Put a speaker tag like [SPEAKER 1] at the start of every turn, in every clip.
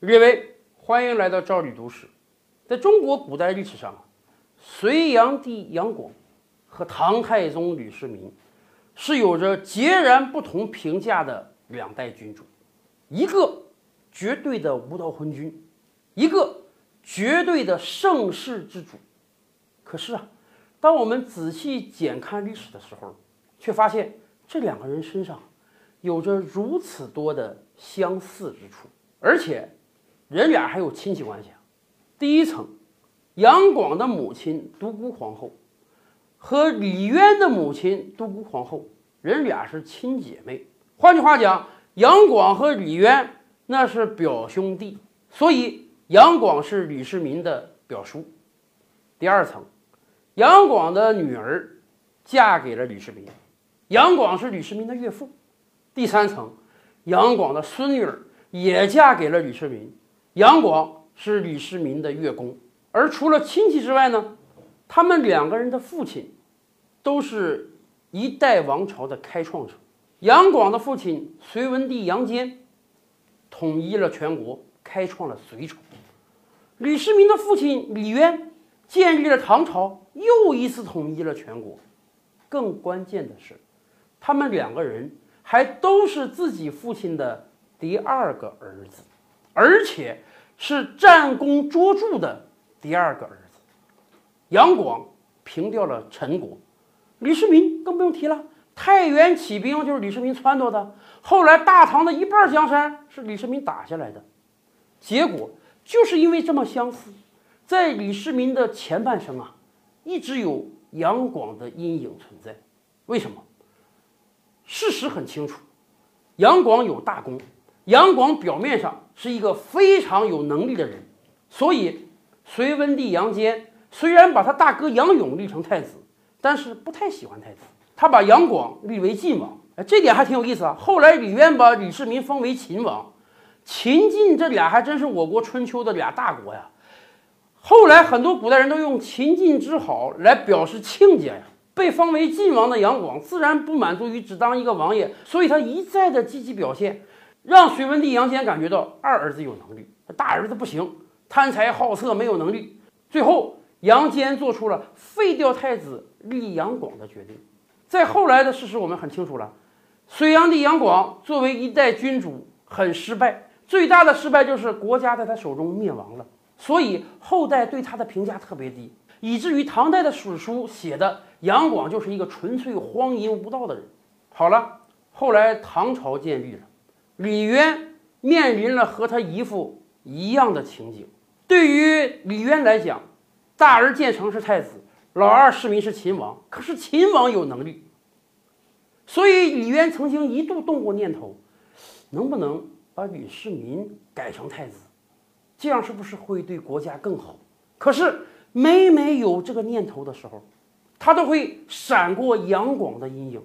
[SPEAKER 1] 各位，欢迎来到赵李读史。在中国古代历史上，隋炀帝杨广和唐太宗李世民是有着截然不同评价的两代君主，一个绝对的无道昏君，一个绝对的盛世之主。可是啊，当我们仔细检看历史的时候，却发现这两个人身上有着如此多的相似之处，而且。人俩还有亲戚关系啊。第一层，杨广的母亲独孤皇后和李渊的母亲独孤皇后，人俩是亲姐妹。换句话讲，杨广和李渊那是表兄弟，所以杨广是李世民的表叔。第二层，杨广的女儿嫁给了李世民，杨广是李世民的岳父。第三层，杨广的孙女儿也嫁给了李世民。杨广是李世民的岳公，而除了亲戚之外呢，他们两个人的父亲都是一代王朝的开创者。杨广的父亲隋文帝杨坚统一了全国，开创了隋朝；李世民的父亲李渊建立了唐朝，又一次统一了全国。更关键的是，他们两个人还都是自己父亲的第二个儿子。而且是战功卓著的第二个儿子，杨广平掉了陈国，李世民更不用提了。太原起兵就是李世民撺掇的，后来大唐的一半江山是李世民打下来的。结果就是因为这么相似，在李世民的前半生啊，一直有杨广的阴影存在。为什么？事实很清楚，杨广有大功。杨广表面上是一个非常有能力的人，所以隋文帝杨坚虽然把他大哥杨勇立成太子，但是不太喜欢太子，他把杨广立为晋王。哎，这点还挺有意思啊。后来李渊把李世民封为秦王，秦晋这俩还真是我国春秋的俩大国呀。后来很多古代人都用秦晋之好来表示亲家呀。被封为晋王的杨广自然不满足于只当一个王爷，所以他一再的积极表现。让隋文帝杨坚感觉到二儿子有能力，大儿子不行，贪财好色，没有能力。最后，杨坚做出了废掉太子立杨广的决定。在后来的事实，我们很清楚了，隋炀帝杨广作为一代君主很失败，最大的失败就是国家在他手中灭亡了。所以后代对他的评价特别低，以至于唐代的史书写的杨广就是一个纯粹荒淫无道的人。好了，后来唐朝建立了。李渊面临了和他姨父一样的情景。对于李渊来讲，大儿建成是太子，老二世民是秦王。可是秦王有能力，所以李渊曾经一度动过念头，能不能把李世民改成太子？这样是不是会对国家更好？可是每每有这个念头的时候，他都会闪过杨广的阴影。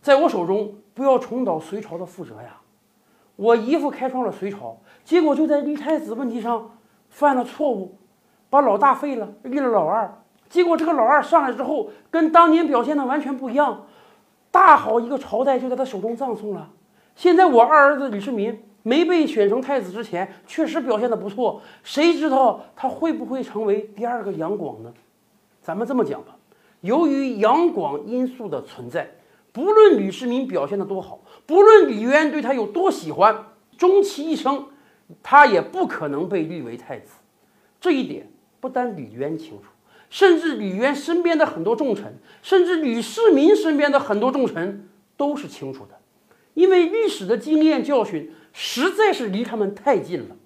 [SPEAKER 1] 在我手中，不要重蹈隋朝的覆辙呀！我姨父开创了隋朝，结果就在立太子问题上犯了错误，把老大废了，立了老二。结果这个老二上来之后，跟当年表现的完全不一样，大好一个朝代就在他手中葬送了。现在我二儿子李世民没被选成太子之前，确实表现的不错，谁知道他会不会成为第二个杨广呢？咱们这么讲吧，由于杨广因素的存在。不论李世民表现的多好，不论李渊对他有多喜欢，终其一生，他也不可能被立为太子。这一点不单李渊清楚，甚至李渊身边的很多重臣，甚至李世民身边的很多重臣都是清楚的，因为历史的经验教训实在是离他们太近了。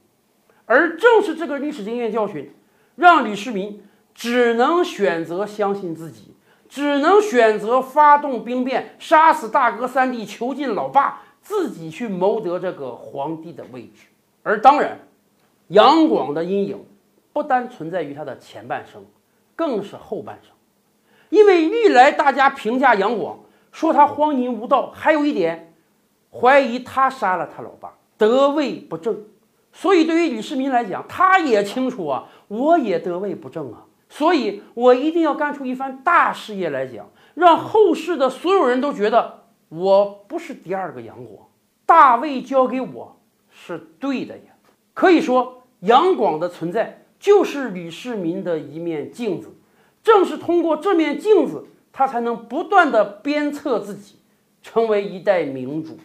[SPEAKER 1] 而正是这个历史经验教训，让李世民只能选择相信自己。只能选择发动兵变，杀死大哥三弟，囚禁老爸，自己去谋得这个皇帝的位置。而当然，杨广的阴影不单存在于他的前半生，更是后半生。因为历来大家评价杨广，说他荒淫无道，还有一点怀疑他杀了他老爸，得位不正。所以对于李世民来讲，他也清楚啊，我也得位不正啊。所以我一定要干出一番大事业来讲，让后世的所有人都觉得我不是第二个杨广，大卫交给我是对的呀。可以说，杨广的存在就是李世民的一面镜子。正是通过这面镜子，他才能不断的鞭策自己，成为一代明主。